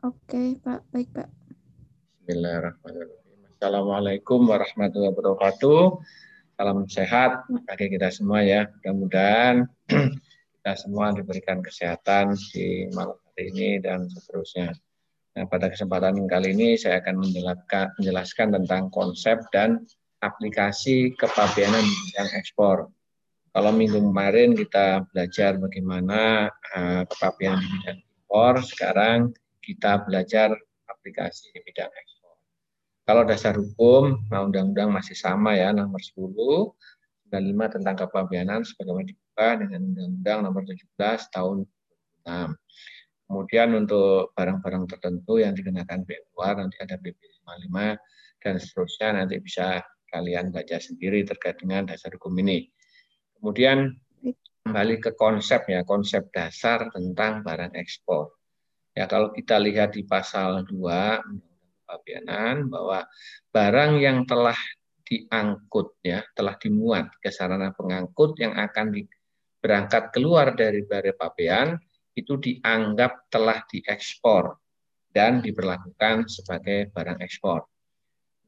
Oke, Pak. Baik, Pak. Bismillahirrahmanirrahim. Assalamualaikum warahmatullahi wabarakatuh. Salam sehat bagi kita semua ya. Mudah-mudahan kita semua diberikan kesehatan di malam hari ini dan seterusnya. Nah, pada kesempatan kali ini saya akan menjelaskan, tentang konsep dan aplikasi kepabeanan di bidang ekspor. Kalau minggu kemarin kita belajar bagaimana uh, kepabeanan bidang ekspor, sekarang kita belajar aplikasi di bidang ekspor. Kalau dasar hukum, nah undang-undang masih sama ya, nomor 10, 95 tentang kepabeanan sebagaimana dibuka dengan undang-undang nomor 17 tahun 2006. Kemudian untuk barang-barang tertentu yang dikenakan luar nanti ada BP 55 dan seterusnya nanti bisa kalian baca sendiri terkait dengan dasar hukum ini. Kemudian kembali ke konsep ya, konsep dasar tentang barang ekspor. Ya, kalau kita lihat di pasal 2 Undang-Undang bahwa barang yang telah diangkut ya, telah dimuat ke sarana pengangkut yang akan berangkat keluar dari bare pabean itu dianggap telah diekspor dan diperlakukan sebagai barang ekspor.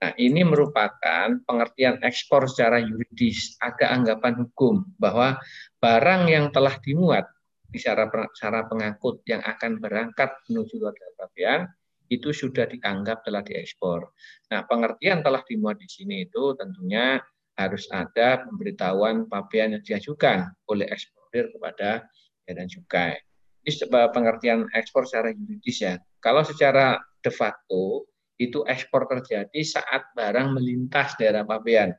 Nah, ini merupakan pengertian ekspor secara yuridis, agak anggapan hukum bahwa barang yang telah dimuat di cara, pengangkut yang akan berangkat menuju luar bagian itu sudah dianggap telah diekspor. Nah, pengertian telah dimuat di sini itu tentunya harus ada pemberitahuan pabean yang diajukan oleh eksportir kepada dan cukai. Ini pengertian ekspor secara yuridis ya. Kalau secara de facto itu ekspor terjadi saat barang melintas daerah pabean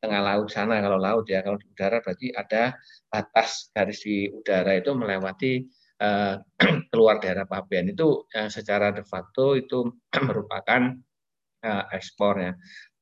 tengah laut sana. Kalau laut ya kalau di udara berarti ada batas garis di udara itu melewati uh, keluar daerah pabean. Itu uh, secara de facto itu merupakan uh, ekspor ya.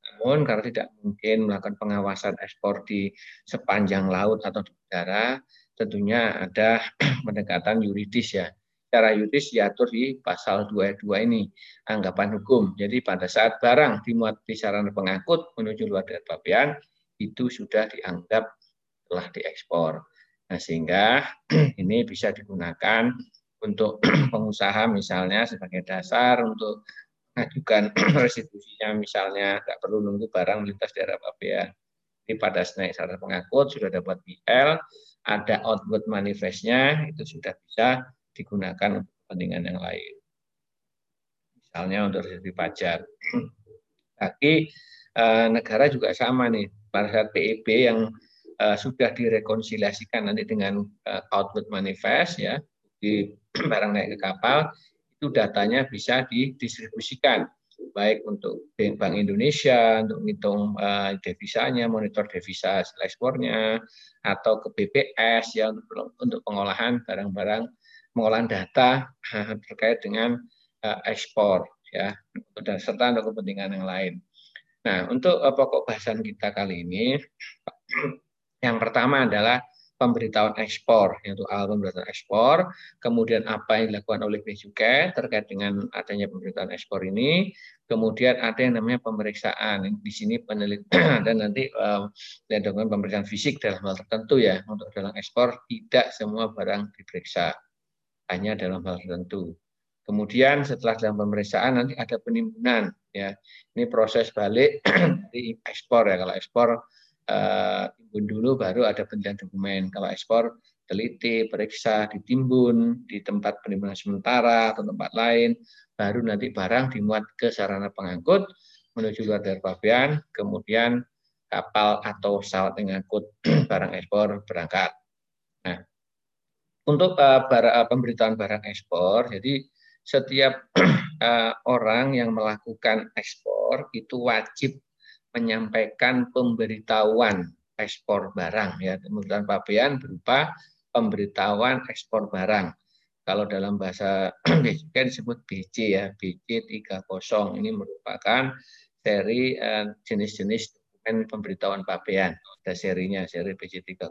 Namun karena tidak mungkin melakukan pengawasan ekspor di sepanjang laut atau di udara tentunya ada pendekatan yuridis ya secara yuridis diatur di pasal 22 ini anggapan hukum. Jadi pada saat barang dimuat di sarana pengangkut menuju luar dari pabean itu sudah dianggap telah diekspor. Nah, sehingga ini bisa digunakan untuk pengusaha misalnya sebagai dasar untuk mengajukan restitusinya misalnya nggak perlu nunggu barang melintas daerah pabean. Ini pada naik sarana pengangkut sudah dapat BL, ada output manifestnya itu sudah bisa digunakan untuk kepentingan yang lain. Misalnya untuk restitusi pajak. Tapi eh, negara juga sama nih, pada saat PEB yang eh, sudah direkonsiliasikan nanti dengan eh, output manifest ya di barang naik ke kapal itu datanya bisa didistribusikan baik untuk Bank Indonesia untuk menghitung uh, devisanya, monitor devisa ekspornya, atau ke BPS ya untuk, untuk pengolahan barang-barang pengolahan data terkait dengan uh, ekspor ya dan serta untuk kepentingan yang lain. Nah, untuk uh, pokok bahasan kita kali ini yang pertama adalah pemberitahuan ekspor, yaitu awal pemberitahuan ekspor, kemudian apa yang dilakukan oleh Bea Cukai terkait dengan adanya pemberitahuan ekspor ini, kemudian ada yang namanya pemeriksaan. Di sini penelitian dan nanti um, dokumen pemeriksaan fisik dalam hal tertentu ya untuk dalam ekspor tidak semua barang diperiksa hanya dalam hal tertentu. Kemudian setelah dalam pemeriksaan nanti ada penimbunan ya. Ini proses balik dari ekspor ya. Kalau ekspor eh, timbun dulu baru ada penelitian dokumen. Kalau ekspor teliti, periksa, ditimbun di tempat penimbunan sementara atau tempat lain, baru nanti barang dimuat ke sarana pengangkut menuju luar dari pabean, kemudian kapal atau pesawat yang barang ekspor berangkat. Untuk uh, bar, pemberitaan barang ekspor, jadi setiap uh, orang yang melakukan ekspor itu wajib menyampaikan pemberitahuan ekspor barang ya. Kemudian pabean berupa pemberitahuan ekspor barang. Kalau dalam bahasa BCK disebut BC ya. BC 30 ini merupakan seri jenis-jenis dokumen pemberitahuan pabean ada serinya seri BC 30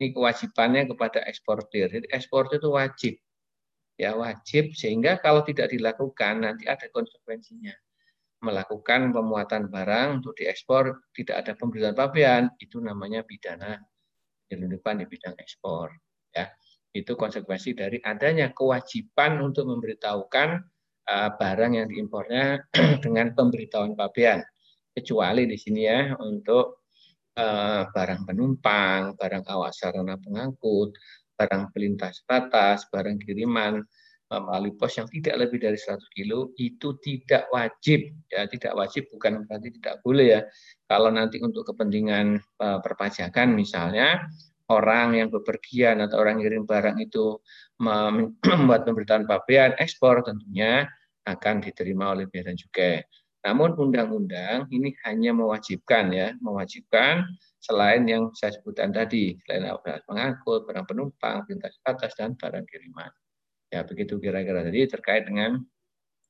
ini kewajibannya kepada eksportir. Jadi eksportir itu wajib. Ya, wajib sehingga kalau tidak dilakukan nanti ada konsekuensinya. Melakukan pemuatan barang untuk diekspor tidak ada pemberitaan pabean, itu namanya pidana penyelundupan di bidang ekspor. Ya, itu konsekuensi dari adanya kewajiban untuk memberitahukan uh, barang yang diimpornya dengan pemberitahuan pabean. Kecuali di sini ya untuk barang penumpang, barang awas sarana pengangkut, barang pelintas batas, barang kiriman melalui pos yang tidak lebih dari 100 kilo itu tidak wajib ya tidak wajib bukan berarti tidak boleh ya kalau nanti untuk kepentingan uh, perpajakan misalnya orang yang bepergian atau orang kirim barang itu membuat pemberitaan pabean ekspor tentunya akan diterima oleh bea dan cukai. Namun undang-undang ini hanya mewajibkan ya, mewajibkan selain yang saya sebutkan tadi, selain barang pengangkut, barang penumpang, pintas atas dan barang kiriman. Ya, begitu kira-kira tadi terkait dengan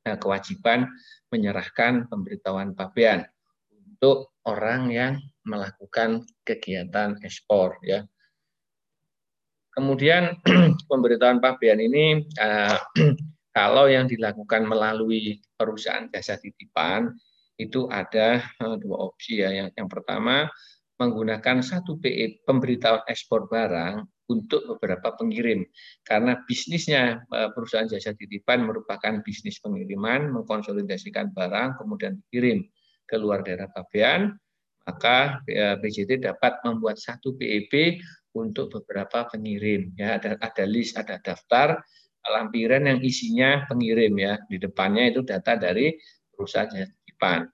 eh, kewajiban menyerahkan pemberitahuan pabean untuk orang yang melakukan kegiatan ekspor ya. Kemudian pemberitahuan pabean ini eh, kalau yang dilakukan melalui perusahaan jasa titipan itu ada eh, dua opsi ya. Yang, yang pertama menggunakan satu PE pemberitahuan ekspor barang untuk beberapa pengirim karena bisnisnya eh, perusahaan jasa titipan merupakan bisnis pengiriman mengkonsolidasikan barang kemudian dikirim ke luar daerah pabean maka BJT eh, dapat membuat satu PEP untuk beberapa pengirim ya ada ada list ada daftar lampiran yang isinya pengirim ya. Di depannya itu data dari perusahaan titipan.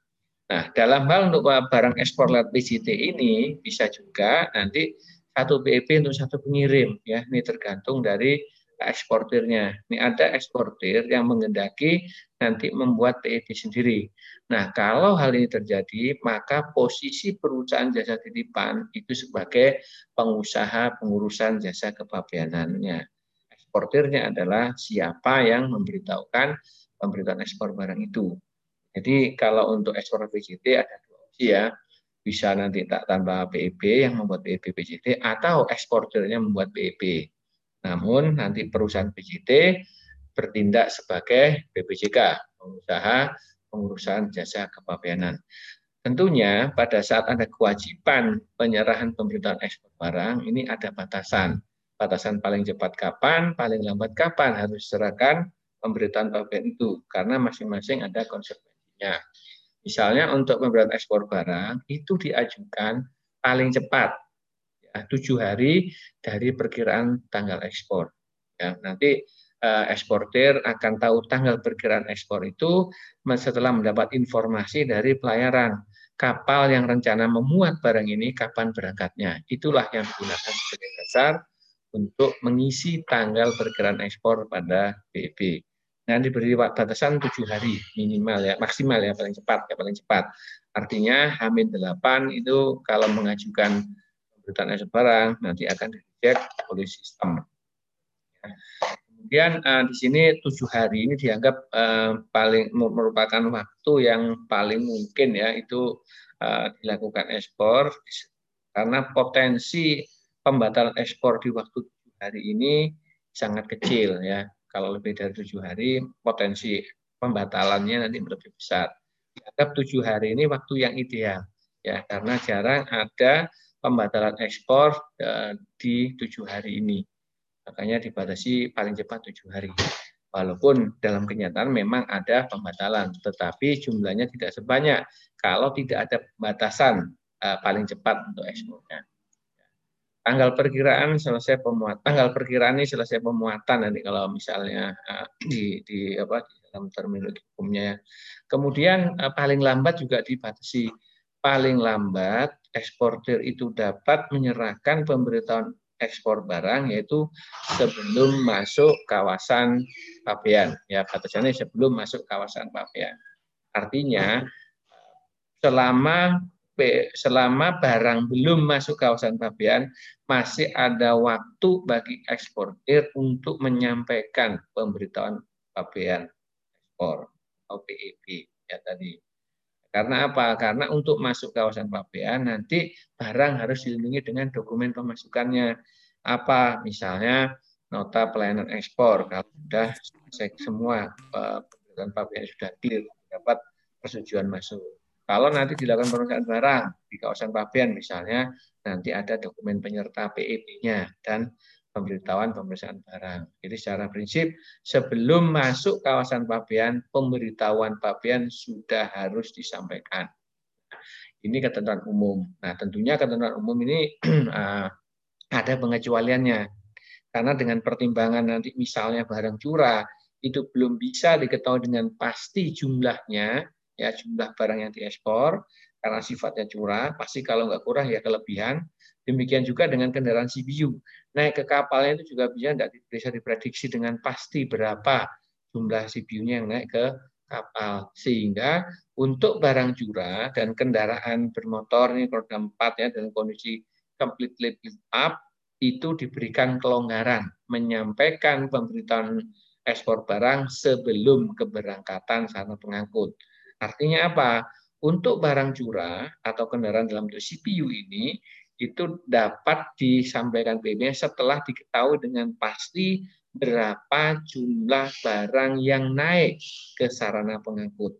Nah, dalam hal untuk barang ekspor lewat PJT ini bisa juga nanti satu PEP untuk satu pengirim ya. Ini tergantung dari eksportirnya. Ini ada eksportir yang mengendaki nanti membuat PEP sendiri. Nah, kalau hal ini terjadi, maka posisi perusahaan jasa titipan itu sebagai pengusaha pengurusan jasa kepabeanannya eksportirnya adalah siapa yang memberitahukan pemberitaan ekspor barang itu. Jadi kalau untuk ekspor PJT ada dua opsi ya. Bisa nanti tak tambah PEB yang membuat PEB PJT atau eksportirnya membuat PEB. Namun nanti perusahaan PJT bertindak sebagai BPJK, pengusaha pengurusan jasa kepabeanan. Tentunya pada saat ada kewajiban penyerahan pemberitahuan ekspor barang, ini ada batasan batasan paling cepat kapan, paling lambat kapan harus serahkan pemberitaan pabean itu karena masing-masing ada konsekuensinya. Misalnya untuk pemberitaan ekspor barang itu diajukan paling cepat ya, tujuh hari dari perkiraan tanggal ekspor. Ya, nanti eh, eksportir akan tahu tanggal perkiraan ekspor itu setelah mendapat informasi dari pelayaran kapal yang rencana memuat barang ini kapan berangkatnya. Itulah yang digunakan sebagai dasar untuk mengisi tanggal perkiraan ekspor pada BEP. Nah, diberi batasan tujuh hari minimal ya, maksimal ya paling cepat ya paling cepat. Artinya Hamid 8 itu kalau mengajukan pemberitaan ekspor barang nanti akan dicek oleh sistem. Kemudian uh, di sini tujuh hari ini dianggap uh, paling merupakan waktu yang paling mungkin ya itu uh, dilakukan ekspor karena potensi pembatalan ekspor di waktu hari ini sangat kecil ya. Kalau lebih dari tujuh hari, potensi pembatalannya nanti lebih besar. Dianggap tujuh hari ini waktu yang ideal ya, karena jarang ada pembatalan ekspor eh, di tujuh hari ini. Makanya dibatasi paling cepat tujuh hari. Walaupun dalam kenyataan memang ada pembatalan, tetapi jumlahnya tidak sebanyak kalau tidak ada batasan eh, paling cepat untuk ekspornya tanggal perkiraan selesai pemuatan tanggal perkiraan ini selesai pemuatan nanti kalau misalnya uh, di di apa di dalam terminologi hukumnya ya. Kemudian uh, paling lambat juga dibatasi. Paling lambat eksportir itu dapat menyerahkan pemberitahuan ekspor barang yaitu sebelum masuk kawasan pabean ya batasannya sebelum masuk kawasan pabean. Artinya selama selama barang belum masuk kawasan pabean, masih ada waktu bagi eksportir untuk menyampaikan pemberitahuan pabean ekspor atau PEP ya tadi. Karena apa? Karena untuk masuk kawasan pabean nanti barang harus dilindungi dengan dokumen pemasukannya. Apa? Misalnya nota pelayanan ekspor kalau sudah selesai semua eh, pemberitahuan pabean sudah clear dapat persetujuan masuk kalau nanti dilakukan perusahaan barang di kawasan pabean misalnya, nanti ada dokumen penyerta PEP-nya dan pemberitahuan pemeriksaan barang. Jadi secara prinsip sebelum masuk kawasan pabean, pemberitahuan pabean sudah harus disampaikan. Ini ketentuan umum. Nah, tentunya ketentuan umum ini eh, ada pengecualiannya. Karena dengan pertimbangan nanti misalnya barang curah itu belum bisa diketahui dengan pasti jumlahnya, ya jumlah barang yang diekspor karena sifatnya curah, pasti kalau nggak kurang ya kelebihan. Demikian juga dengan kendaraan CBU. Naik ke kapalnya itu juga bisa tidak bisa diprediksi dengan pasti berapa jumlah CBU-nya yang naik ke kapal. Sehingga untuk barang curah dan kendaraan bermotor ini roda 4 ya dalam kondisi completely built up itu diberikan kelonggaran menyampaikan pemberitahuan ekspor barang sebelum keberangkatan sana pengangkut. Artinya apa? Untuk barang curah atau kendaraan dalam bentuk CPU ini itu dapat disampaikan PB setelah diketahui dengan pasti berapa jumlah barang yang naik ke sarana pengangkut.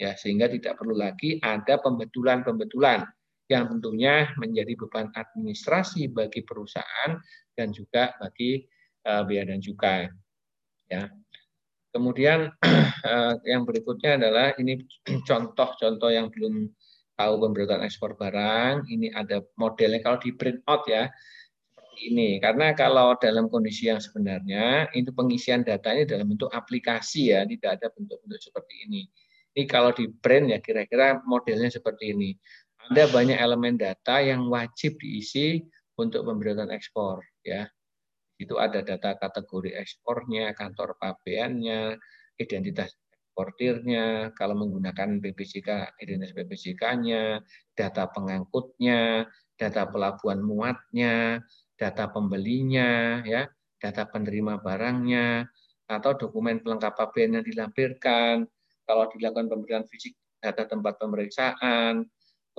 Ya, sehingga tidak perlu lagi ada pembetulan-pembetulan yang tentunya menjadi beban administrasi bagi perusahaan dan juga bagi uh, bea dan cukai. Ya. Kemudian uh, yang berikutnya adalah ini contoh-contoh yang belum tahu pemberitahuan ekspor barang, ini ada modelnya kalau di print out ya, ini. Karena kalau dalam kondisi yang sebenarnya itu pengisian datanya dalam bentuk aplikasi ya. Tidak ada bentuk-bentuk seperti ini. Ini kalau di print ya kira-kira modelnya seperti ini. Ada banyak elemen data yang wajib diisi untuk pemberitahuan ekspor ya itu ada data kategori ekspornya kantor pabeannya identitas eksportirnya, kalau menggunakan BPJK, identitas BPJK-nya, data pengangkutnya, data pelabuhan muatnya, data pembelinya, ya, data penerima barangnya, atau dokumen pelengkap APN yang dilampirkan, kalau dilakukan pemberian fisik data tempat pemeriksaan,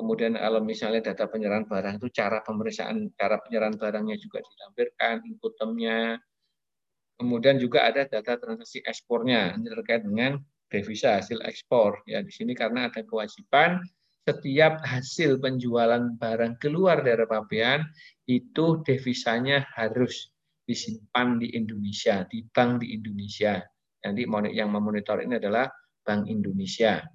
kemudian kalau misalnya data penyerahan barang itu cara pemeriksaan, cara penyerahan barangnya juga dilampirkan, inputemnya, kemudian juga ada data transaksi ekspornya, ini terkait dengan devisa hasil ekspor. Ya di sini karena ada kewajiban setiap hasil penjualan barang keluar dari pabean itu devisanya harus disimpan di Indonesia, di bank di Indonesia. Nanti yang memonitor ini adalah Bank Indonesia.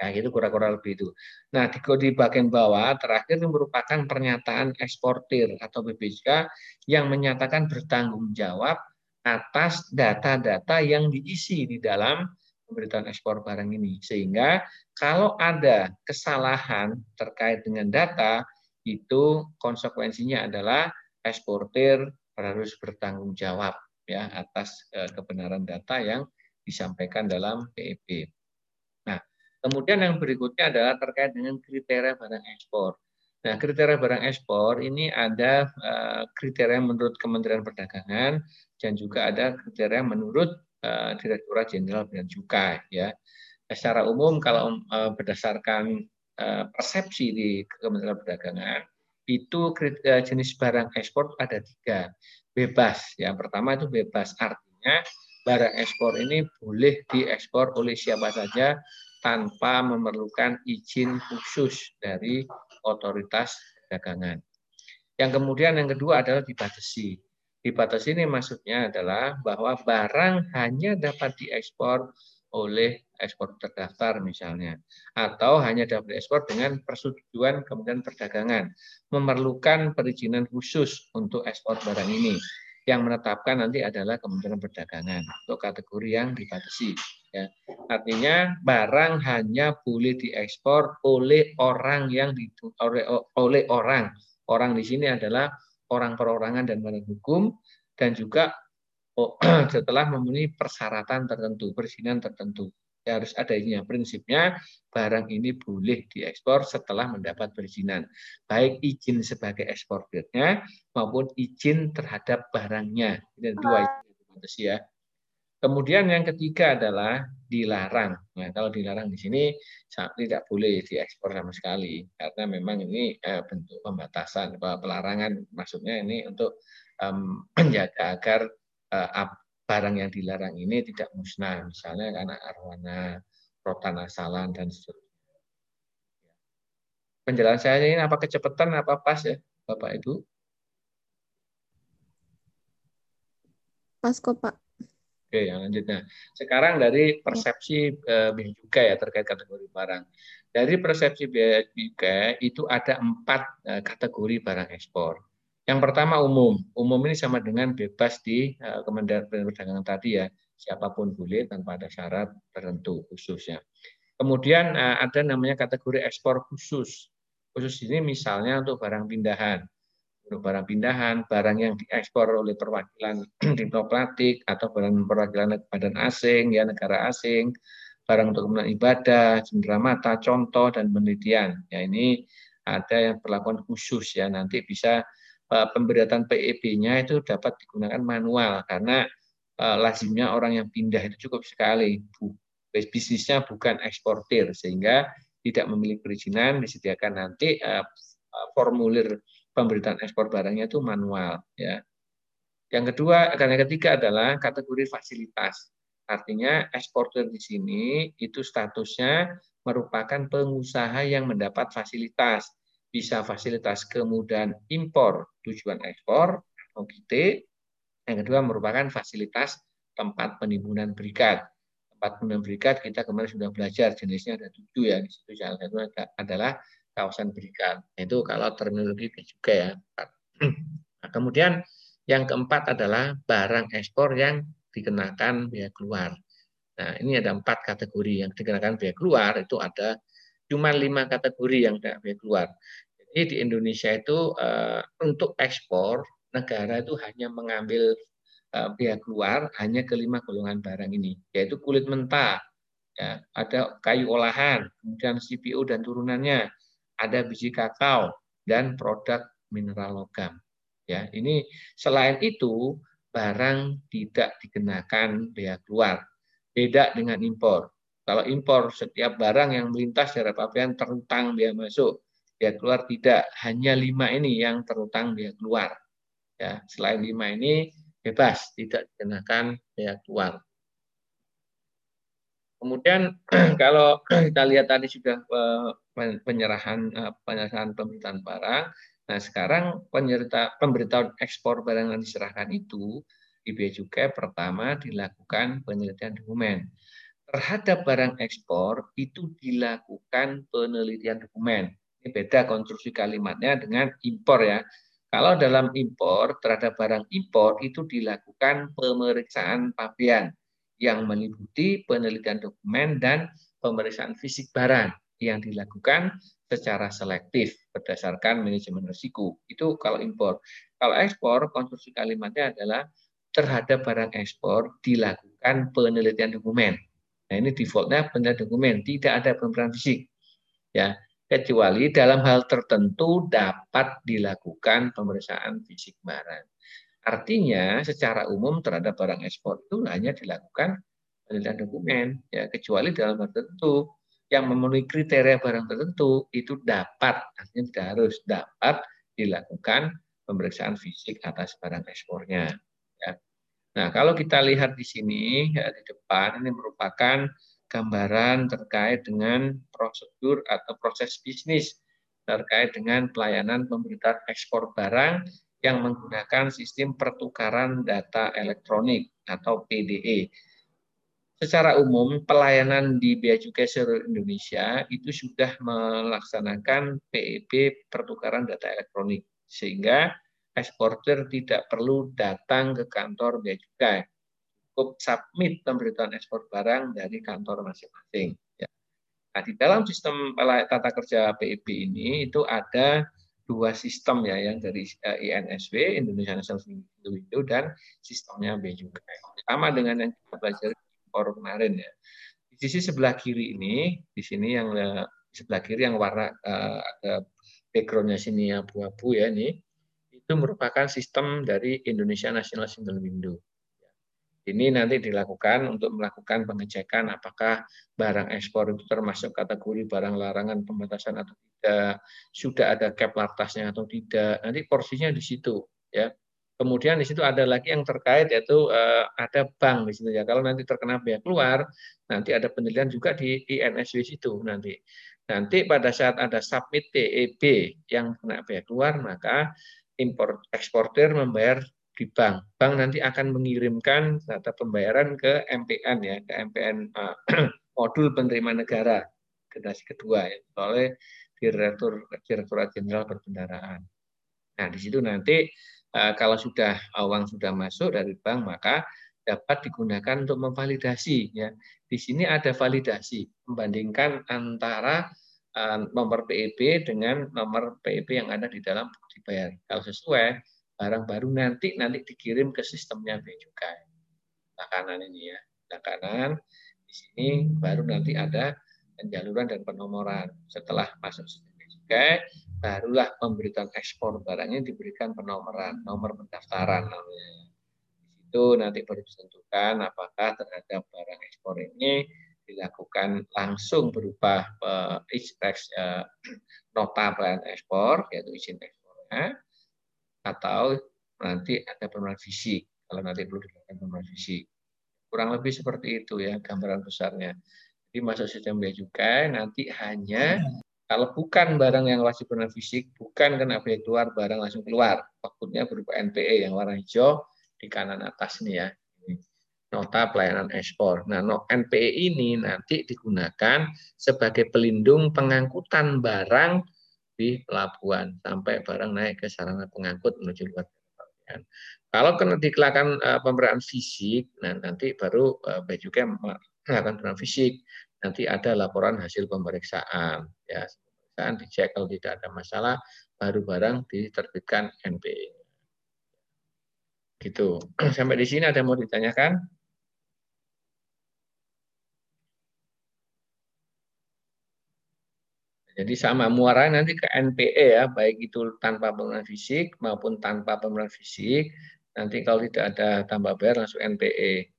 Nah, itu kura-kura lebih itu. Nah, di, di bagian bawah terakhir itu merupakan pernyataan eksportir atau BPJK yang menyatakan bertanggung jawab atas data-data yang diisi di dalam pemberitaan ekspor barang ini. Sehingga kalau ada kesalahan terkait dengan data, itu konsekuensinya adalah eksportir harus bertanggung jawab ya atas eh, kebenaran data yang disampaikan dalam PEP. Kemudian yang berikutnya adalah terkait dengan kriteria barang ekspor. Nah, kriteria barang ekspor ini ada eh, kriteria menurut Kementerian Perdagangan dan juga ada kriteria menurut uh, Direktorat Jenderal Bea Cukai ya. Secara umum kalau berdasarkan persepsi di Kementerian Perdagangan itu jenis barang ekspor ada tiga bebas. Yang pertama itu bebas artinya barang ekspor ini boleh diekspor oleh siapa saja tanpa memerlukan izin khusus dari otoritas perdagangan. Yang kemudian yang kedua adalah dibatasi. Di batas ini maksudnya adalah bahwa barang hanya dapat diekspor oleh ekspor terdaftar misalnya atau hanya dapat diekspor dengan persetujuan Kementerian Perdagangan memerlukan perizinan khusus untuk ekspor barang ini yang menetapkan nanti adalah Kementerian Perdagangan untuk kategori yang dibatasi ya artinya barang hanya boleh diekspor oleh orang yang di, oleh, oleh orang orang di sini adalah orang perorangan dan badan hukum dan juga oh, setelah memenuhi persyaratan tertentu, perizinan tertentu. Ya, harus ada izinnya. Prinsipnya barang ini boleh diekspor setelah mendapat perizinan. Baik izin sebagai eksportirnya maupun izin terhadap barangnya. Ini dua izin ya. Kemudian yang ketiga adalah dilarang. Nah, kalau dilarang di sini tidak boleh diekspor sama sekali karena memang ini eh, bentuk pembatasan, pelarangan. Maksudnya ini untuk um, menjaga agar uh, barang yang dilarang ini tidak musnah, misalnya karena arwana, rotan asalan dan seterusnya. Penjelasan saya ini apa kecepatan apa pas ya, Bapak Ibu? Pas kok Pak. Oke, yang lanjutnya. Sekarang dari persepsi eh, cukai ya terkait kategori barang. Dari persepsi bea cukai itu ada empat eh, kategori barang ekspor. Yang pertama umum. Umum ini sama dengan bebas di eh, Kementerian Perdagangan tadi ya. Siapa pun boleh tanpa ada syarat tertentu khususnya. Kemudian eh, ada namanya kategori ekspor khusus. Khusus ini misalnya untuk barang pindahan untuk barang pindahan, barang yang diekspor oleh perwakilan diplomatik atau barang perwakilan badan asing, ya negara asing, barang untuk kemudian ibadah, cenderamata, contoh dan penelitian. Ya ini ada yang perlakuan khusus ya nanti bisa uh, pemberitaan PEB-nya itu dapat digunakan manual karena uh, lazimnya orang yang pindah itu cukup sekali. Bisnisnya bukan eksportir sehingga tidak memiliki perizinan disediakan nanti uh, formulir pemberitaan ekspor barangnya itu manual ya. Yang kedua, yang ketiga adalah kategori fasilitas. Artinya eksportir di sini itu statusnya merupakan pengusaha yang mendapat fasilitas. Bisa fasilitas kemudahan impor tujuan ekspor OGT. Yang kedua merupakan fasilitas tempat penimbunan berikat. Tempat penimbunan berikat kita kemarin sudah belajar jenisnya ada tujuh ya. Di situ salah satu adalah kawasan berikan. Itu kalau terminologi juga ya. Nah, kemudian yang keempat adalah barang ekspor yang dikenakan biaya keluar. Nah, ini ada empat kategori yang dikenakan biaya keluar itu ada cuma lima kategori yang tidak biaya keluar. Jadi di Indonesia itu uh, untuk ekspor negara itu hanya mengambil uh, biaya keluar hanya kelima golongan barang ini, yaitu kulit mentah, ya, ada kayu olahan, kemudian CPO dan turunannya, ada biji kakao dan produk mineral logam. Ya, ini selain itu barang tidak dikenakan bea keluar. Beda dengan impor. Kalau impor setiap barang yang melintas secara pabean terutang bea masuk, bea keluar tidak. Hanya lima ini yang terutang bea keluar. Ya, selain lima ini bebas tidak dikenakan bea keluar. Kemudian kalau kita lihat tadi sudah eh, penyerahan eh, penyerahan pemberitaan barang, nah sekarang penyerta, pemberitahuan ekspor barang yang diserahkan itu di Bea Cukai pertama dilakukan penelitian dokumen. Terhadap barang ekspor itu dilakukan penelitian dokumen. Ini beda konstruksi kalimatnya dengan impor ya. Kalau dalam impor terhadap barang impor itu dilakukan pemeriksaan pabean yang meliputi penelitian dokumen dan pemeriksaan fisik barang yang dilakukan secara selektif berdasarkan manajemen risiko. Itu kalau impor. Kalau ekspor, konstruksi kalimatnya adalah terhadap barang ekspor dilakukan penelitian dokumen. Nah, ini defaultnya penelitian dokumen, tidak ada pemeriksaan fisik. Ya, kecuali dalam hal tertentu dapat dilakukan pemeriksaan fisik barang. Artinya secara umum terhadap barang ekspor itu hanya dilakukan penelitian dokumen, ya kecuali dalam hal tertentu yang memenuhi kriteria barang tertentu itu dapat, artinya harus dapat dilakukan pemeriksaan fisik atas barang ekspornya. Nah kalau kita lihat di sini ya, di depan ini merupakan gambaran terkait dengan prosedur atau proses bisnis terkait dengan pelayanan pemberitaan ekspor barang yang menggunakan sistem pertukaran data elektronik atau PDE. Secara umum, pelayanan di Bea Cukai seluruh Indonesia itu sudah melaksanakan PEB pertukaran data elektronik, sehingga eksportir tidak perlu datang ke kantor Bea Cukai. Cukup submit pemberitahuan ekspor barang dari kantor masing-masing. Ya. Nah, di dalam sistem tata kerja PEB ini itu ada dua sistem ya yang dari eh, INSW Indonesia National Window dan sistemnya B juga. Sama dengan yang kita pelajari impor kemarin ya. Di sisi sebelah kiri ini, di sini yang uh, sebelah kiri yang warna ada backgroundnya sini abu-abu ya ini, itu merupakan sistem dari Indonesia National Single Window. Ini nanti dilakukan untuk melakukan pengecekan apakah barang ekspor itu termasuk kategori barang larangan pembatasan atau tidak, sudah ada cap lartasnya atau tidak. Nanti porsinya di situ ya. Kemudian di situ ada lagi yang terkait yaitu uh, ada bank di situ ya. Kalau nanti terkena biaya keluar, nanti ada penilaian juga di INSW situ nanti. Nanti pada saat ada submit TEB yang kena biaya keluar, maka impor eksportir membayar di bank. Bank nanti akan mengirimkan data pembayaran ke MPN ya, ke MPN uh, modul penerima negara generasi kedua ya, oleh Direktur Direktorat Jenderal Perbendaraan. Nah, di situ nanti uh, kalau sudah uang sudah masuk dari bank maka dapat digunakan untuk memvalidasi ya. Di sini ada validasi membandingkan antara nomor PEB dengan nomor PEB yang ada di dalam bukti bayar. Kalau sesuai barang baru nanti nanti dikirim ke sistemnya bea cukai. Makanan ini ya. Nah, kanan di sini baru nanti ada penjaluran dan penomoran. Setelah masuk sistem bea cukai, barulah pemberitaan ekspor barangnya diberikan penomoran, nomor pendaftaran namanya. Di situ nanti baru ditentukan apakah terhadap barang ekspor ini dilakukan langsung berupa uh, nota pelayanan ekspor, yaitu izin ekspornya, atau nanti ada pemeriksaan fisik kalau nanti perlu dilakukan pemeriksaan fisik. Kurang lebih seperti itu ya gambaran besarnya. Jadi masuk sistem bea cukai nanti hanya kalau bukan barang yang wajib pemeriksaan fisik, bukan kena bea keluar barang langsung keluar. Maksudnya berupa NPE yang warna hijau di kanan atas nih ya. Nota pelayanan ekspor. Nah, NPE ini nanti digunakan sebagai pelindung pengangkutan barang di pelabuhan sampai barang naik ke sarana pengangkut menuju luar pelabuhan. Kalau kena dikelakan uh, pemeriksaan fisik, nah nanti baru uh, juga melakukan pemeriksaan fisik. Nanti ada laporan hasil pemeriksaan. Ya, pemeriksaan dicek kalau tidak ada masalah, baru barang diterbitkan NPE. Gitu. Sampai di sini ada mau ditanyakan? Jadi sama muaranya nanti ke NPE ya, baik itu tanpa pemeriksaan fisik maupun tanpa pemeriksaan fisik. Nanti kalau tidak ada tambah bayar langsung NPE.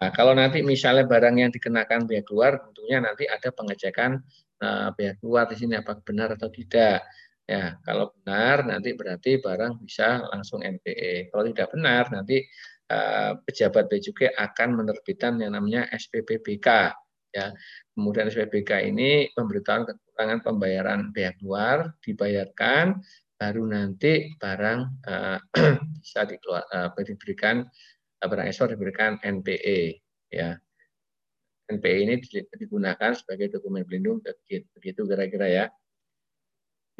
Nah, kalau nanti misalnya barang yang dikenakan biaya keluar, tentunya nanti ada pengecekan uh, biaya keluar di sini apakah benar atau tidak. Ya, kalau benar nanti berarti barang bisa langsung NPE. Kalau tidak benar nanti uh, pejabat bea cukai akan menerbitkan yang namanya SPPBK ya. Kemudian SPBK ini pemberitahuan kekurangan pembayaran bea keluar dibayarkan baru nanti barang uh, bisa dikeluar, uh, diberikan uh, barang ekspor diberikan NPE ya. NPE ini digunakan sebagai dokumen pelindung begitu kira-kira ya.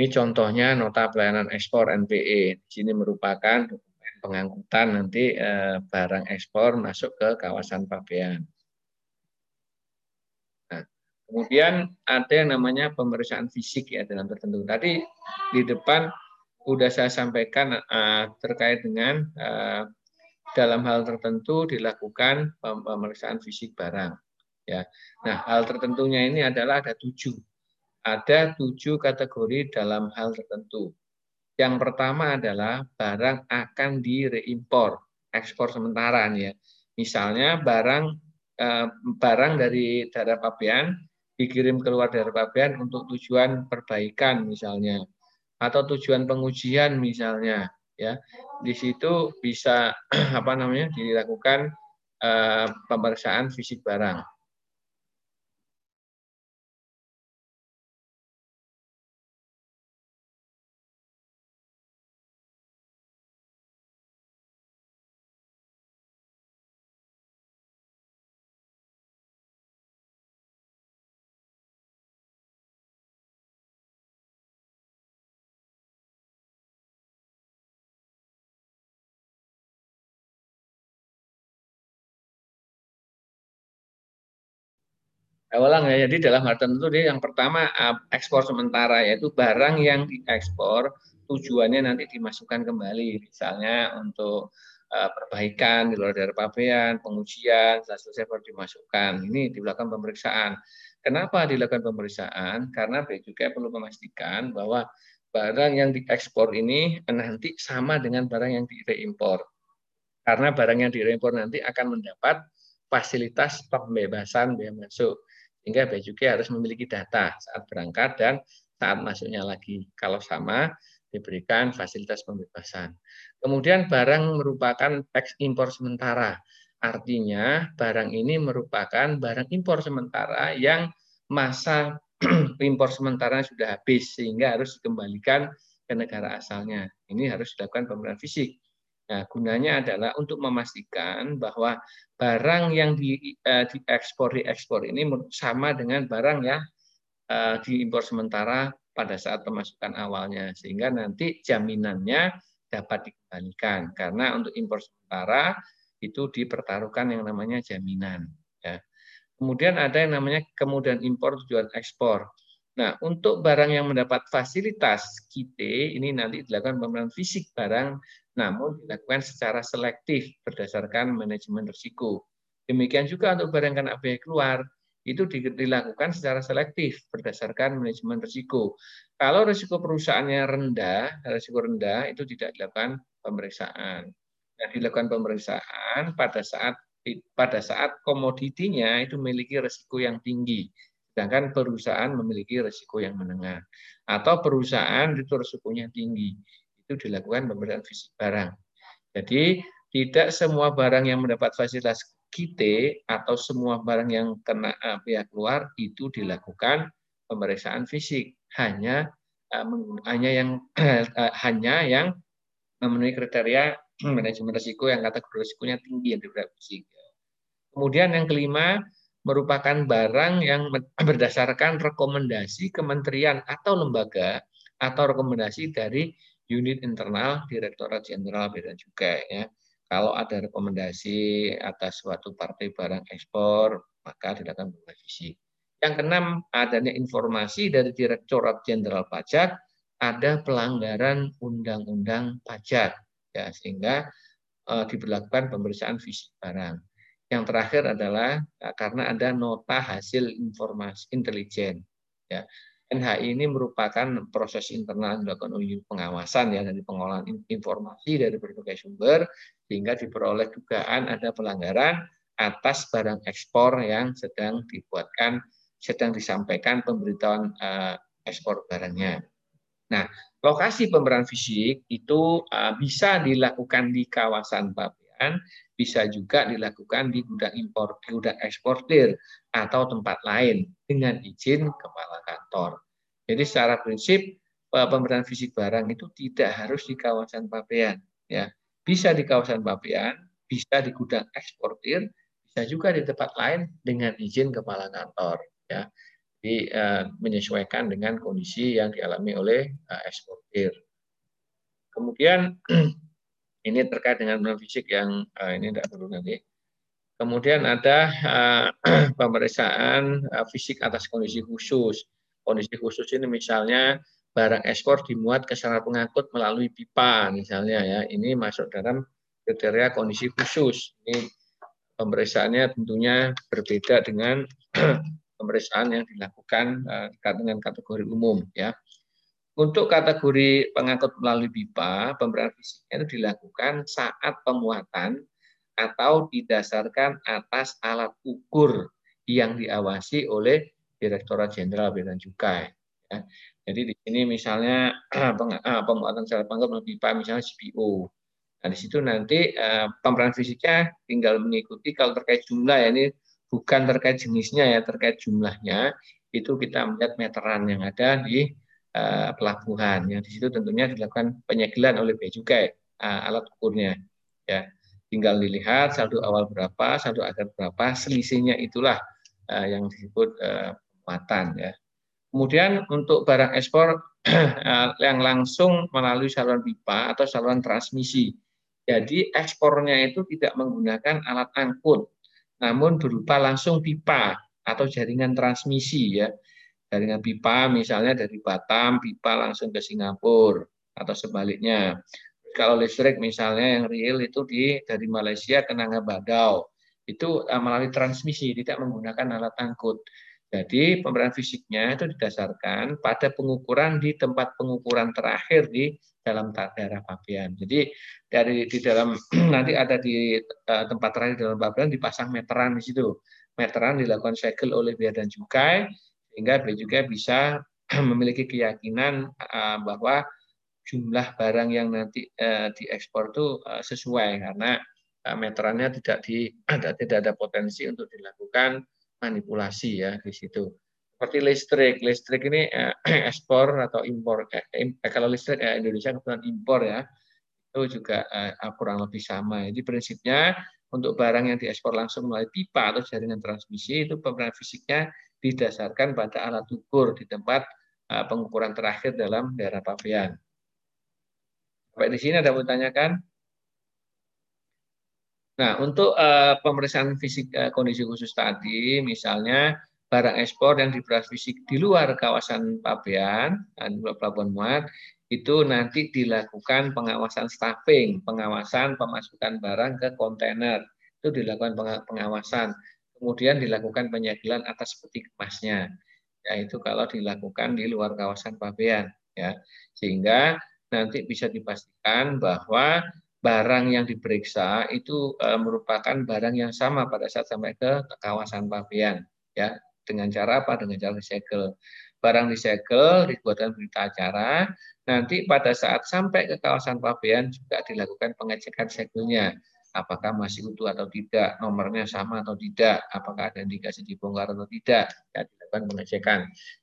Ini contohnya nota pelayanan ekspor NPE. Di sini merupakan pengangkutan nanti uh, barang ekspor masuk ke kawasan pabean. Kemudian ada yang namanya pemeriksaan fisik ya dalam tertentu. Tadi di depan sudah saya sampaikan uh, terkait dengan uh, dalam hal tertentu dilakukan pemeriksaan fisik barang. Ya. Nah, hal tertentunya ini adalah ada tujuh. Ada tujuh kategori dalam hal tertentu. Yang pertama adalah barang akan direimpor, ekspor sementara ya. Misalnya barang eh, barang dari daerah pabean dikirim keluar dari pabean untuk tujuan perbaikan misalnya atau tujuan pengujian misalnya ya. Di situ bisa apa namanya dilakukan uh, pemeriksaan fisik barang ulang ya. Jadi dalam hal tertentu dia yang pertama ekspor sementara yaitu barang yang diekspor tujuannya nanti dimasukkan kembali misalnya untuk perbaikan di luar daerah pabean, pengujian, selesai baru dimasukkan. Ini dilakukan pemeriksaan. Kenapa dilakukan pemeriksaan? Karena Cukai perlu memastikan bahwa barang yang diekspor ini nanti sama dengan barang yang direimpor. Karena barang yang direimpor nanti akan mendapat fasilitas pembebasan bea masuk. Sehingga bea cukai harus memiliki data saat berangkat dan saat masuknya lagi. Kalau sama, diberikan fasilitas pembebasan. Kemudian barang merupakan teks impor sementara. Artinya barang ini merupakan barang impor sementara yang masa impor sementara sudah habis sehingga harus dikembalikan ke negara asalnya. Ini harus dilakukan pemeriksaan fisik. Nah, gunanya adalah untuk memastikan bahwa barang yang di, uh, diekspor diekspor ini sama dengan barang yang uh, diimpor sementara pada saat pemasukan awalnya sehingga nanti jaminannya dapat dikembalikan karena untuk impor sementara itu dipertaruhkan yang namanya jaminan ya. Kemudian ada yang namanya kemudian impor tujuan ekspor. Nah, untuk barang yang mendapat fasilitas KIT ini nanti dilakukan pemeriksaan fisik barang namun dilakukan secara selektif berdasarkan manajemen risiko. Demikian juga untuk barang kena biaya keluar, itu dilakukan secara selektif berdasarkan manajemen risiko. Kalau risiko perusahaannya rendah, risiko rendah itu tidak dilakukan pemeriksaan. Nah, dilakukan pemeriksaan pada saat pada saat komoditinya itu memiliki risiko yang tinggi, sedangkan perusahaan memiliki risiko yang menengah. Atau perusahaan itu risikonya tinggi, itu dilakukan pemeriksaan fisik barang. Jadi tidak semua barang yang mendapat fasilitas KIT atau semua barang yang kena pihak luar itu dilakukan pemeriksaan fisik. Hanya eh, hanya yang eh, hanya yang memenuhi kriteria manajemen risiko yang kategori risikonya tinggi yang diberi fisik. Kemudian yang kelima merupakan barang yang berdasarkan rekomendasi kementerian atau lembaga atau rekomendasi dari unit internal Direktorat Jenderal Bea dan Cukai ya. Kalau ada rekomendasi atas suatu partai barang ekspor, maka dilakukan revisi. Yang keenam, adanya informasi dari Direktorat Jenderal Pajak ada pelanggaran undang-undang pajak ya sehingga uh, diberlakukan pemeriksaan fisik barang. Yang terakhir adalah uh, karena ada nota hasil informasi intelijen ya NHI ini merupakan proses internal yang dilakukan unit pengawasan ya dari pengolahan informasi dari berbagai sumber sehingga diperoleh dugaan ada pelanggaran atas barang ekspor yang sedang dibuatkan sedang disampaikan pemberitahuan uh, ekspor barangnya. Nah, lokasi pemberan fisik itu uh, bisa dilakukan di kawasan pabean, bisa juga dilakukan di gudang impor, di gudang eksportir atau tempat lain dengan izin kepala kantor. Jadi secara prinsip eh, pemberian fisik barang itu tidak harus di kawasan pabean, ya. Bisa di kawasan pabean, bisa di gudang eksportir, bisa juga di tempat lain dengan izin kepala kantor, ya. Jadi eh, menyesuaikan dengan kondisi yang dialami oleh eh, eksportir. Kemudian ini terkait dengan pemeriksaan fisik yang uh, ini tidak perlu nanti. Kemudian ada uh, pemeriksaan uh, fisik atas kondisi khusus. Kondisi khusus ini misalnya barang ekspor dimuat ke sarana pengangkut melalui pipa misalnya ya. Ini masuk dalam kriteria kondisi khusus. Ini pemeriksaannya tentunya berbeda dengan pemeriksaan yang dilakukan uh, dengan kategori umum ya. Untuk kategori pengangkut melalui pipa, pemberian fisiknya itu dilakukan saat pemuatan atau didasarkan atas alat ukur yang diawasi oleh Direktorat Jenderal Bea dan Cukai. Ya. Jadi di sini misalnya ah, pemuatan secara pengangkut melalui pipa misalnya CPO. Nah di situ nanti uh, pemberian fisiknya tinggal mengikuti kalau terkait jumlah ya ini bukan terkait jenisnya ya terkait jumlahnya itu kita melihat meteran yang ada di uh, pelabuhan. Yang di situ tentunya dilakukan penyegelan oleh bea cukai uh, alat ukurnya ya. Tinggal dilihat saldo awal berapa saldo akhir berapa selisihnya itulah uh, yang disebut uh, muatan ya. Kemudian untuk barang ekspor yang langsung melalui saluran pipa atau saluran transmisi. Jadi ekspornya itu tidak menggunakan alat angkut namun berupa langsung pipa atau jaringan transmisi ya jaringan pipa misalnya dari Batam pipa langsung ke Singapura atau sebaliknya. Kalau listrik misalnya yang real itu di dari Malaysia ke Nangabadao itu eh, melalui transmisi tidak menggunakan alat angkut. Jadi pemberian fisiknya itu didasarkan pada pengukuran di tempat pengukuran terakhir di dalam daerah pabean. Jadi dari di dalam nanti ada di uh, tempat terakhir dalam pabean dipasang meteran di situ. Meteran dilakukan segel oleh bea dan cukai sehingga beliau juga bisa memiliki keyakinan uh, bahwa jumlah barang yang nanti uh, diekspor itu uh, sesuai karena meterannya tidak di tidak ada potensi untuk dilakukan manipulasi ya di situ. Seperti listrik, listrik ini ekspor atau impor. Eh, kalau listrik eh, Indonesia kebetulan impor ya, itu juga kurang lebih sama. Jadi prinsipnya untuk barang yang diekspor langsung melalui pipa atau jaringan transmisi itu pemeriksaan fisiknya didasarkan pada alat ukur di tempat uh, pengukuran terakhir dalam daerah pabean. Sampai di sini ada yang ditanyakan? Nah, untuk uh, pemeriksaan fisik uh, kondisi khusus tadi, misalnya barang ekspor yang diperas fisik di luar kawasan pabean, dan pelabuhan muat, itu nanti dilakukan pengawasan staffing, pengawasan pemasukan barang ke kontainer. Itu dilakukan pengawasan. Kemudian dilakukan penyegelan atas peti kemasnya. Yaitu kalau dilakukan di luar kawasan pabean. ya Sehingga nanti bisa dipastikan bahwa barang yang diperiksa itu e, merupakan barang yang sama pada saat sampai ke kawasan pabean. Ya, dengan cara apa? Dengan cara disegel barang disegel, dibuatkan berita acara, nanti pada saat sampai ke kawasan pabean juga dilakukan pengecekan segelnya. Apakah masih utuh atau tidak, nomornya sama atau tidak, apakah ada indikasi dibongkar atau tidak, ya, dilakukan pengecekan.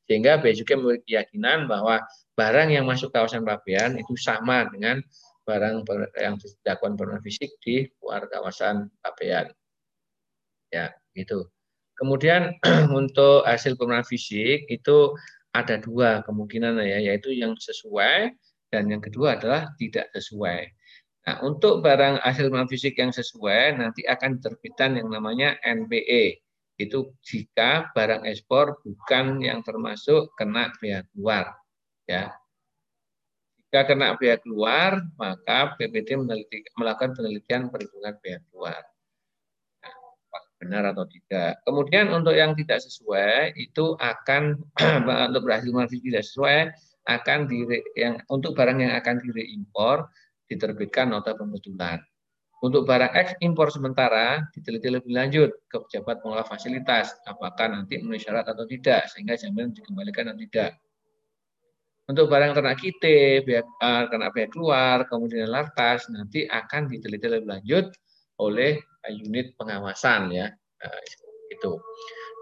Sehingga juga memiliki keyakinan bahwa barang yang masuk kawasan pabean itu sama dengan barang yang dilakukan pernah fisik di luar kawasan pabean. Ya, gitu. Kemudian untuk hasil pemeriksaan fisik itu ada dua kemungkinan ya, yaitu yang sesuai dan yang kedua adalah tidak sesuai. Nah, untuk barang hasil fisik yang sesuai nanti akan diterbitkan yang namanya NPE. Itu jika barang ekspor bukan yang termasuk kena bea keluar. Ya, jika kena bea keluar, maka PPT melakukan penelitian perhitungan bea keluar benar atau tidak. Kemudian untuk yang tidak sesuai itu akan untuk berhasil masih tidak sesuai akan di yang untuk barang yang akan direimpor diterbitkan nota pembetulan. Untuk barang eks impor sementara diteliti lebih lanjut ke pejabat pengelola fasilitas apakah nanti memenuhi syarat atau tidak sehingga jaminan dikembalikan atau tidak. Untuk barang ternak kite, biaya, kena biaya keluar, kemudian lartas nanti akan diteliti lebih lanjut oleh unit pengawasan ya nah, itu.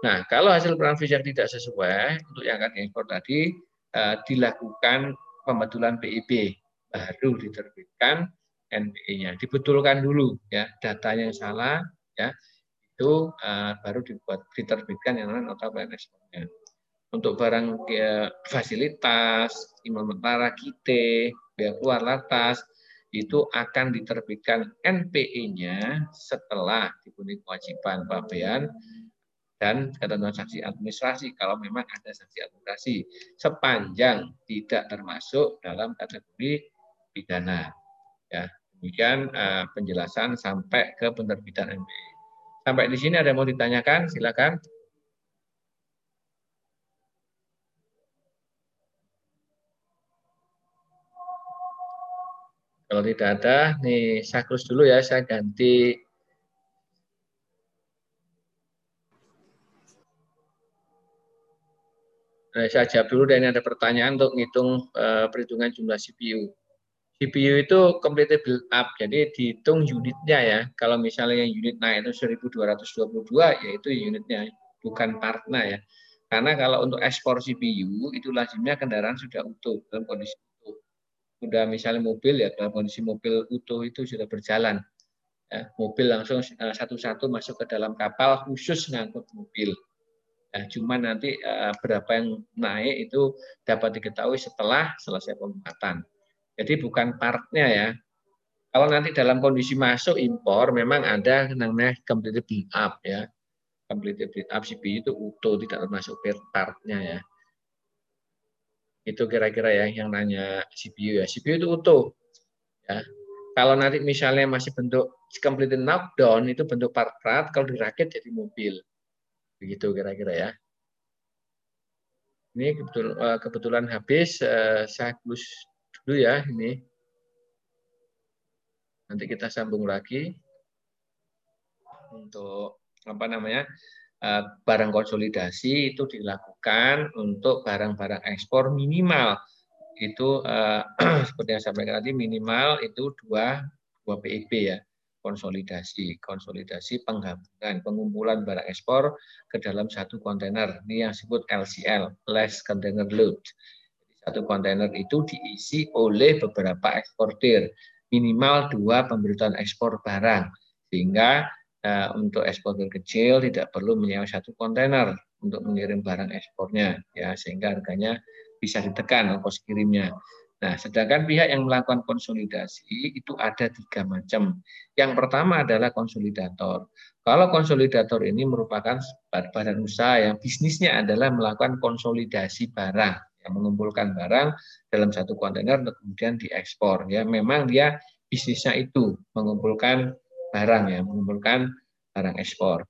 Nah kalau hasil peran fisik tidak sesuai untuk yang akan diekspor tadi eh, dilakukan pembetulan PIB baru diterbitkan NPE-nya dibetulkan dulu ya. Datanya yang salah ya. Itu uh, baru dibuat diterbitkan yang namanya nota pelayanan. Untuk barang ya, fasilitas, imam mentara, kite, biaya keluar latas, itu akan diterbitkan NPE-nya setelah dipenuhi kewajiban pabean dan ketentuan sanksi administrasi kalau memang ada sanksi administrasi. Sepanjang tidak termasuk dalam kategori pidana. Ya, demikian uh, penjelasan sampai ke penerbitan NPE. Sampai di sini ada yang mau ditanyakan? Silakan. Kalau tidak ada, nih saya close dulu ya, saya ganti Nah, saya jawab dulu dan ini ada pertanyaan untuk ngitung uh, perhitungan jumlah CPU. CPU itu completed build up, jadi dihitung unitnya ya. Kalau misalnya unit naik itu 1222, yaitu unitnya, bukan partnya ya. Karena kalau untuk ekspor CPU, itu lazimnya kendaraan sudah utuh dalam kondisi sudah misalnya mobil ya dalam kondisi mobil utuh itu sudah berjalan. Ya, mobil langsung eh, satu-satu masuk ke dalam kapal khusus ngangkut mobil. Ya, cuma nanti uh, berapa yang naik itu dapat diketahui setelah selesai pemuatan jadi bukan partnya ya kalau nanti dalam kondisi masuk impor memang ada namanya complete build up ya complete build up CPU itu utuh tidak termasuk partnya ya itu kira-kira ya yang nanya CPU ya. CPU itu utuh. Ya. Kalau nanti misalnya masih bentuk complete knockdown itu bentuk part-part, kalau dirakit jadi mobil. Begitu kira-kira ya. Ini kebetulan, eh, kebetulan habis, eh, saya close dulu ya ini. Nanti kita sambung lagi untuk apa namanya Eh, barang konsolidasi itu dilakukan untuk barang-barang ekspor minimal. Itu eh, seperti yang saya sampaikan tadi minimal itu dua dua PIB ya konsolidasi. Konsolidasi penggabungan pengumpulan barang ekspor ke dalam satu kontainer. Ini yang disebut LCL less container load satu kontainer itu diisi oleh beberapa eksportir minimal dua pemberitahuan ekspor barang sehingga uh, untuk eksportir kecil tidak perlu menyewa satu kontainer untuk mengirim barang ekspornya ya sehingga harganya bisa ditekan ongkos kirimnya. Nah, sedangkan pihak yang melakukan konsolidasi itu ada tiga macam. Yang pertama adalah konsolidator. Kalau konsolidator ini merupakan badan usaha yang bisnisnya adalah melakukan konsolidasi barang, mengumpulkan barang dalam satu kontainer kemudian diekspor. Ya, memang dia bisnisnya itu mengumpulkan barang ya, mengumpulkan barang ekspor.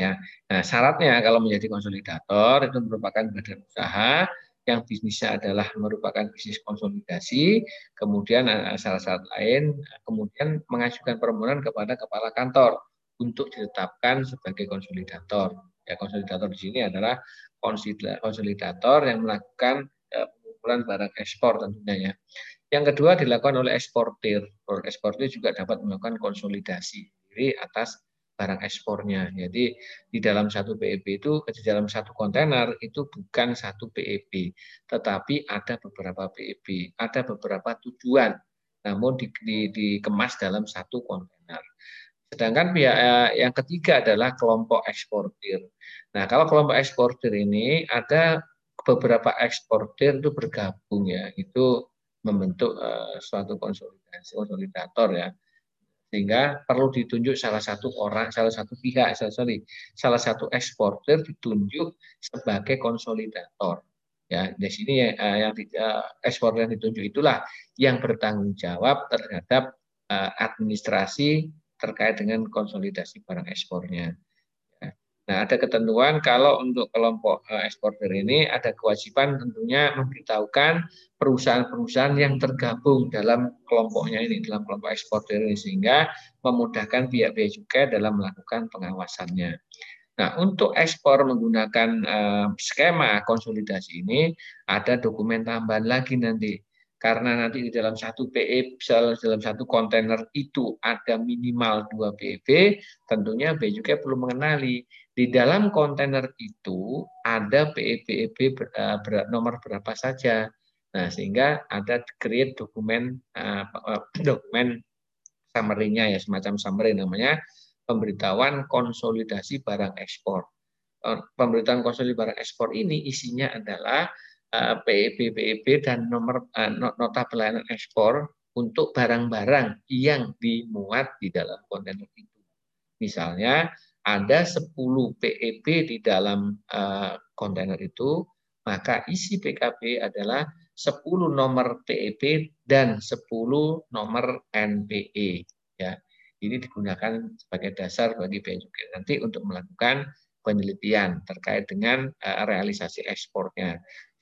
Ya. Nah, syaratnya kalau menjadi konsolidator itu merupakan badan usaha yang bisnisnya adalah merupakan bisnis konsolidasi, kemudian eh, syarat-syarat lain, kemudian mengajukan permohonan kepada kepala kantor untuk ditetapkan sebagai konsolidator. Ya, konsolidator di sini adalah konsolidator yang melakukan eh, pengumpulan barang ekspor tentunya ya. Yang kedua dilakukan oleh eksportir. Eksportir juga dapat melakukan konsolidasi diri atas barang ekspornya. Jadi di dalam satu PEP itu di dalam satu kontainer itu bukan satu PEP, tetapi ada beberapa PEP, ada beberapa tujuan, namun di, di, dikemas dalam satu kontainer. Sedangkan pihak eh, yang ketiga adalah kelompok eksportir. Nah, kalau kelompok eksportir ini ada beberapa eksportir itu bergabung ya, itu membentuk uh, suatu konsolidasi konsolidator ya sehingga perlu ditunjuk salah satu orang, salah satu pihak, sorry, salah satu eksportir ditunjuk sebagai konsolidator. Ya, di sini uh, yang di, uh, eksportir yang ditunjuk itulah yang bertanggung jawab terhadap uh, administrasi terkait dengan konsolidasi barang ekspornya. Nah, ada ketentuan kalau untuk kelompok eh, eksportir ini ada kewajiban tentunya memberitahukan perusahaan-perusahaan yang tergabung dalam kelompoknya ini, dalam kelompok eksportir ini, sehingga memudahkan pihak bea cukai dalam melakukan pengawasannya. Nah, untuk ekspor menggunakan uh, skema konsolidasi ini, ada dokumen tambahan lagi nanti. Karena nanti di dalam satu PE, dalam satu kontainer itu ada minimal dua PEB, tentunya bea cukai perlu mengenali di dalam kontainer itu ada PEP-PEP eh, berat nomor berapa saja. Nah, sehingga ada create dokumen uh, dokumen summary-nya ya semacam summary namanya pemberitahuan konsolidasi barang ekspor. Pemberitahuan konsolidasi barang ekspor ini isinya adalah uh, PEP PEP dan nomor uh, nota pelayanan ekspor untuk barang-barang yang dimuat di dalam kontainer itu. Misalnya ada 10 PEP di dalam uh, kontainer itu, maka isi PKB adalah 10 nomor PEP dan 10 nomor NPE. Ya, ini digunakan sebagai dasar bagi Bea Cukai nanti untuk melakukan penelitian terkait dengan realisasi ekspornya.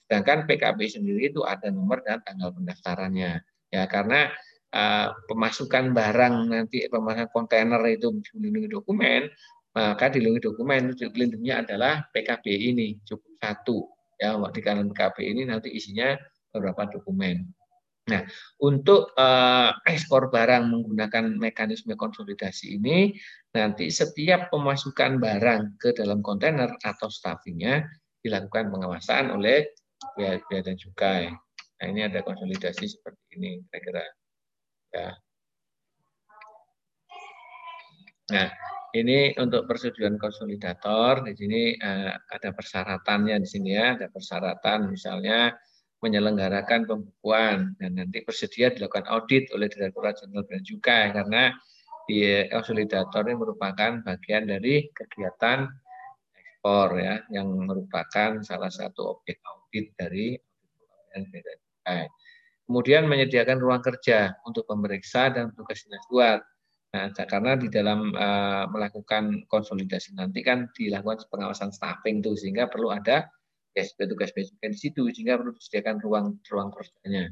Sedangkan PKB sendiri itu ada nomor dan tanggal pendaftarannya. Ya, karena uh, pemasukan barang nanti pemasukan kontainer itu melindungi dokumen maka dilindungi dokumen lindungnya adalah PKB ini cukup satu ya di kanan PKB ini nanti isinya beberapa dokumen. Nah, untuk uh, ekspor barang menggunakan mekanisme konsolidasi ini, nanti setiap pemasukan barang ke dalam kontainer atau staffingnya dilakukan pengawasan oleh biaya, dan cukai. Nah, ini ada konsolidasi seperti ini, kira-kira. Ya. Nah, ini untuk persetujuan konsolidator di sini uh, ada persyaratannya di sini ya, ada persyaratan misalnya menyelenggarakan pembukuan dan nanti bersedia dilakukan audit oleh Direktorat Jenderal Bea Cukai karena di konsolidator ini merupakan bagian dari kegiatan ekspor ya yang merupakan salah satu objek audit dari cukai. Kemudian menyediakan ruang kerja untuk pemeriksa dan tugas dinas buat Nah, karena di dalam uh, melakukan konsolidasi nanti kan dilakukan pengawasan staffing tuh sehingga perlu ada tugas tugas di situ sehingga perlu disediakan ruang ruang kerjanya.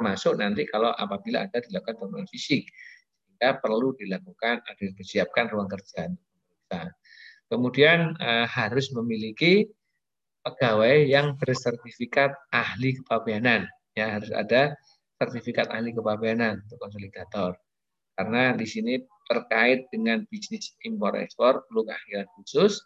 Termasuk nanti kalau apabila ada dilakukan pemeriksaan fisik sehingga perlu dilakukan ada disiapkan ruang kerja Kemudian uh, harus memiliki pegawai yang bersertifikat ahli kepabeanan. Ya, harus ada sertifikat ahli kepabeanan untuk konsolidator karena di sini terkait dengan bisnis impor ekspor perlu keahlian khusus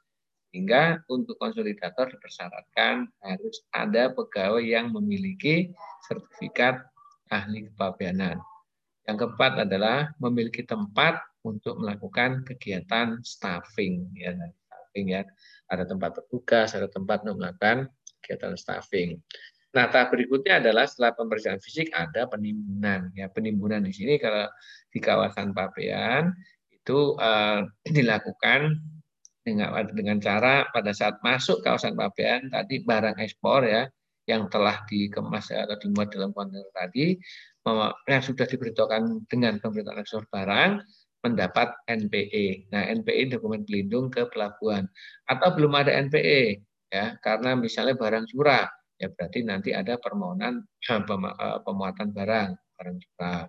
sehingga untuk konsolidator dipersyaratkan harus ada pegawai yang memiliki sertifikat ahli kepabeanan. Yang keempat adalah memiliki tempat untuk melakukan kegiatan staffing ya staffing ya. Ada tempat bertugas ada tempat untuk melakukan kegiatan staffing. Nah tahap berikutnya adalah setelah pemeriksaan fisik ada penimbunan ya. Penimbunan di sini kalau di kawasan Pabean itu uh, dilakukan dengan dengan cara pada saat masuk kawasan Pabean tadi barang ekspor ya yang telah dikemas atau dimuat dalam kontainer tadi yang sudah diberitahukan dengan pemberitahuan ekspor barang mendapat NPE. Nah, NPE dokumen pelindung ke pelabuhan atau belum ada NPE ya karena misalnya barang curah ya berarti nanti ada permohonan eh, eh, pemuatan barang barang curah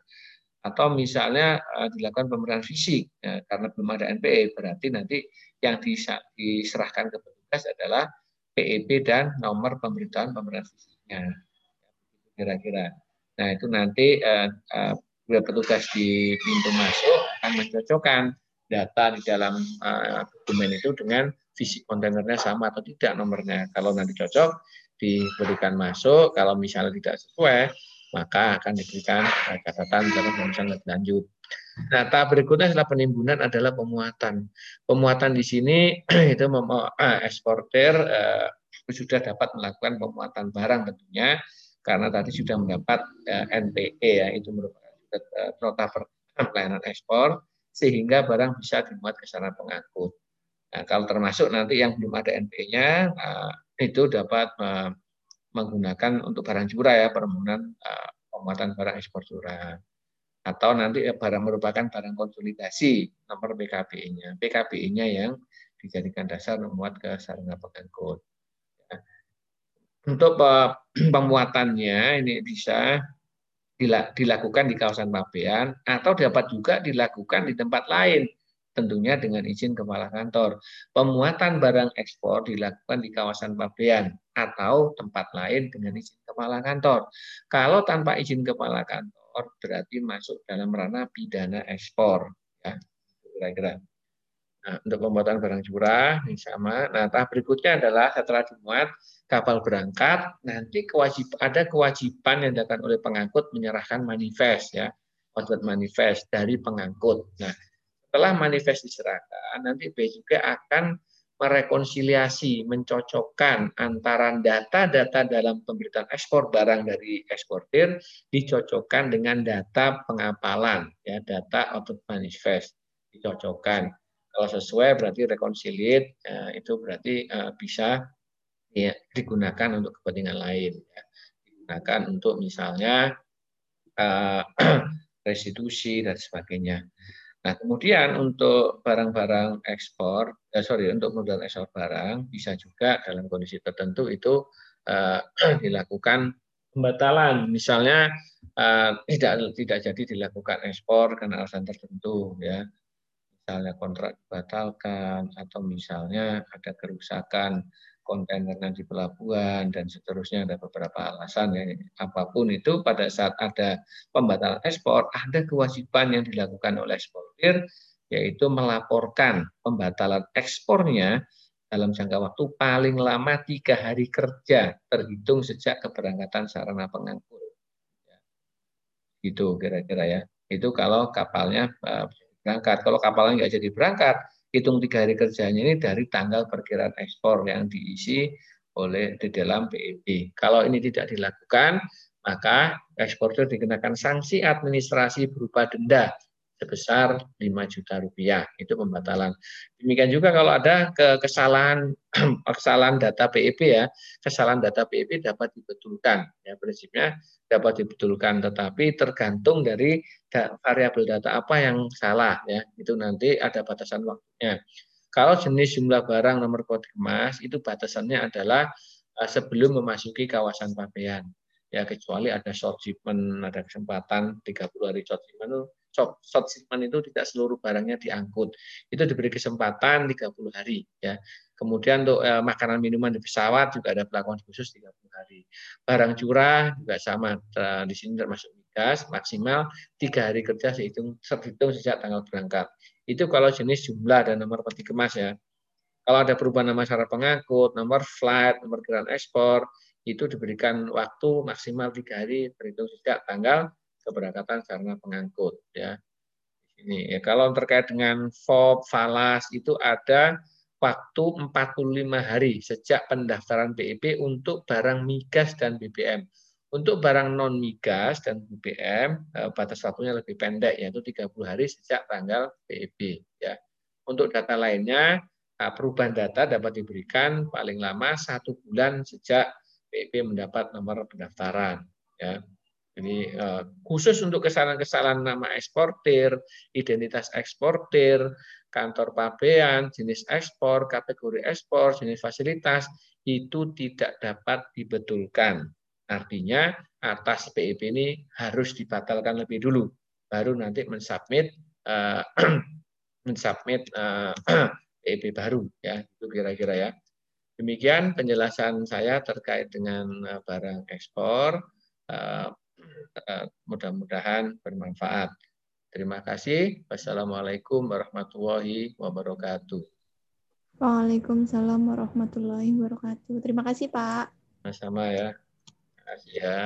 atau misalnya eh, dilakukan pemeriksaan fisik ya, karena belum ada NPE berarti nanti yang diserahkan ke petugas adalah PEP dan nomor pemberitahuan pemeriksaan fisiknya kira-kira. Nah itu nanti bila petugas di pintu masuk akan mencocokkan data di dalam uh, dokumen itu dengan fisik kontainernya sama atau tidak nomornya. Kalau nanti cocok, diberikan masuk. Kalau misalnya tidak sesuai, maka akan diberikan catatan dalam pemeriksaan lebih lanjut. Nah, tahap berikutnya setelah penimbunan adalah pemuatan. Pemuatan di sini itu uh, eksportir uh, sudah dapat melakukan pemuatan barang tentunya karena tadi sudah mendapat uh, NPE ya itu merupakan Eh, nota pelayanan ekspor sehingga barang bisa dimuat ke sana pengangkut. Nah, kalau termasuk nanti yang belum ada NP-nya eh, itu dapat uh, menggunakan untuk barang curah ya permohonan uh, pemuatan barang ekspor curah atau nanti ya, barang merupakan barang konsolidasi nomor PKBI-nya. PKBI-nya yang dijadikan dasar memuat ke sarana pengangkut. Ya. Untuk pemuatannya ini bisa dilakukan di kawasan pabean atau dapat juga dilakukan di tempat lain tentunya dengan izin kepala kantor. Pemuatan barang ekspor dilakukan di kawasan pabean atau tempat lain dengan izin kepala kantor. Kalau tanpa izin kepala kantor berarti masuk dalam ranah pidana ekspor ya kira-kira. Nah, untuk pembuatan barang curah ini sama. Nah, tahap berikutnya adalah setelah dimuat kapal berangkat, nanti kewajib ada kewajiban yang dilakukan oleh pengangkut menyerahkan manifest ya, output manifest dari pengangkut. Nah, setelah manifest diserahkan, nanti B juga akan merekonsiliasi, mencocokkan antara data-data dalam pemberitaan ekspor barang dari eksportir dicocokkan dengan data pengapalan, ya data output manifest dicocokkan. Kalau sesuai berarti rekonsiliat ya, itu berarti uh, bisa ya, digunakan untuk kepentingan lain. Ya. Digunakan untuk misalnya uh, restitusi dan sebagainya. Nah, kemudian untuk barang-barang ekspor, eh, sorry, untuk modal ekspor barang bisa juga dalam kondisi tertentu itu uh, dilakukan pembatalan. Misalnya uh, tidak tidak jadi dilakukan ekspor karena alasan tertentu, ya misalnya kontrak dibatalkan atau misalnya ada kerusakan kontainernya di pelabuhan dan seterusnya ada beberapa alasan ya apa pun itu pada saat ada pembatalan ekspor ada kewajiban yang dilakukan oleh eksportir yaitu melaporkan pembatalan ekspornya dalam jangka waktu paling lama tiga hari kerja terhitung sejak keberangkatan sarana pengangkut. Ya. Itu kira-kira ya. Itu kalau kapalnya eh, berangkat. Kalau kapalnya nggak jadi berangkat, hitung tiga hari kerjanya ini dari tanggal perkiraan ekspor yang diisi oleh di dalam PEB. Kalau ini tidak dilakukan, maka eksportir dikenakan sanksi administrasi berupa denda sebesar 5 juta rupiah. Itu pembatalan. Demikian juga kalau ada kesalahan kesalahan data PEP ya, kesalahan data PEP dapat dibetulkan. Ya, prinsipnya dapat dibetulkan, tetapi tergantung dari variabel data apa yang salah ya. Itu nanti ada batasan waktunya. Kalau jenis jumlah barang nomor kode kemas itu batasannya adalah eh, sebelum memasuki kawasan pabean. Ya kecuali ada short shipment, ada kesempatan 30 hari short shipment short shipment itu tidak seluruh barangnya diangkut. Itu diberi kesempatan 30 hari ya. Kemudian untuk eh, makanan minuman di pesawat juga ada pelakuan khusus 30 hari. Barang curah juga sama. Di sini termasuk migas maksimal tiga hari kerja dihitung, terhitung sejak tanggal berangkat. Itu kalau jenis jumlah dan nomor peti kemas ya. Kalau ada perubahan nama syarat pengangkut, nomor flight, nomor kiran ekspor, itu diberikan waktu maksimal tiga hari terhitung sejak tanggal keberangkatan karena pengangkut ya. Ini ya kalau terkait dengan FOB, falas itu ada waktu 45 hari sejak pendaftaran BEP untuk barang migas dan BBM. Untuk barang non migas dan BBM eh, batas waktunya lebih pendek yaitu 30 hari sejak tanggal BEP ya. Untuk data lainnya eh, perubahan data dapat diberikan paling lama satu bulan sejak BEP mendapat nomor pendaftaran ya. Jadi eh, khusus untuk kesalahan-kesalahan nama eksportir, identitas eksportir, kantor pabean, jenis ekspor, kategori ekspor, jenis fasilitas itu tidak dapat dibetulkan. Artinya atas PIP ini harus dibatalkan lebih dulu, baru nanti mensubmit uh, mensubmit PIP baru ya itu kira-kira ya. Demikian penjelasan saya terkait dengan barang ekspor. Eh, mudah-mudahan bermanfaat. Terima kasih. Wassalamualaikum warahmatullahi wabarakatuh. Waalaikumsalam warahmatullahi wabarakatuh. Terima kasih, Pak. Sama-sama ya. Terima kasih ya.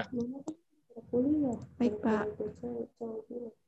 Baik, Pak.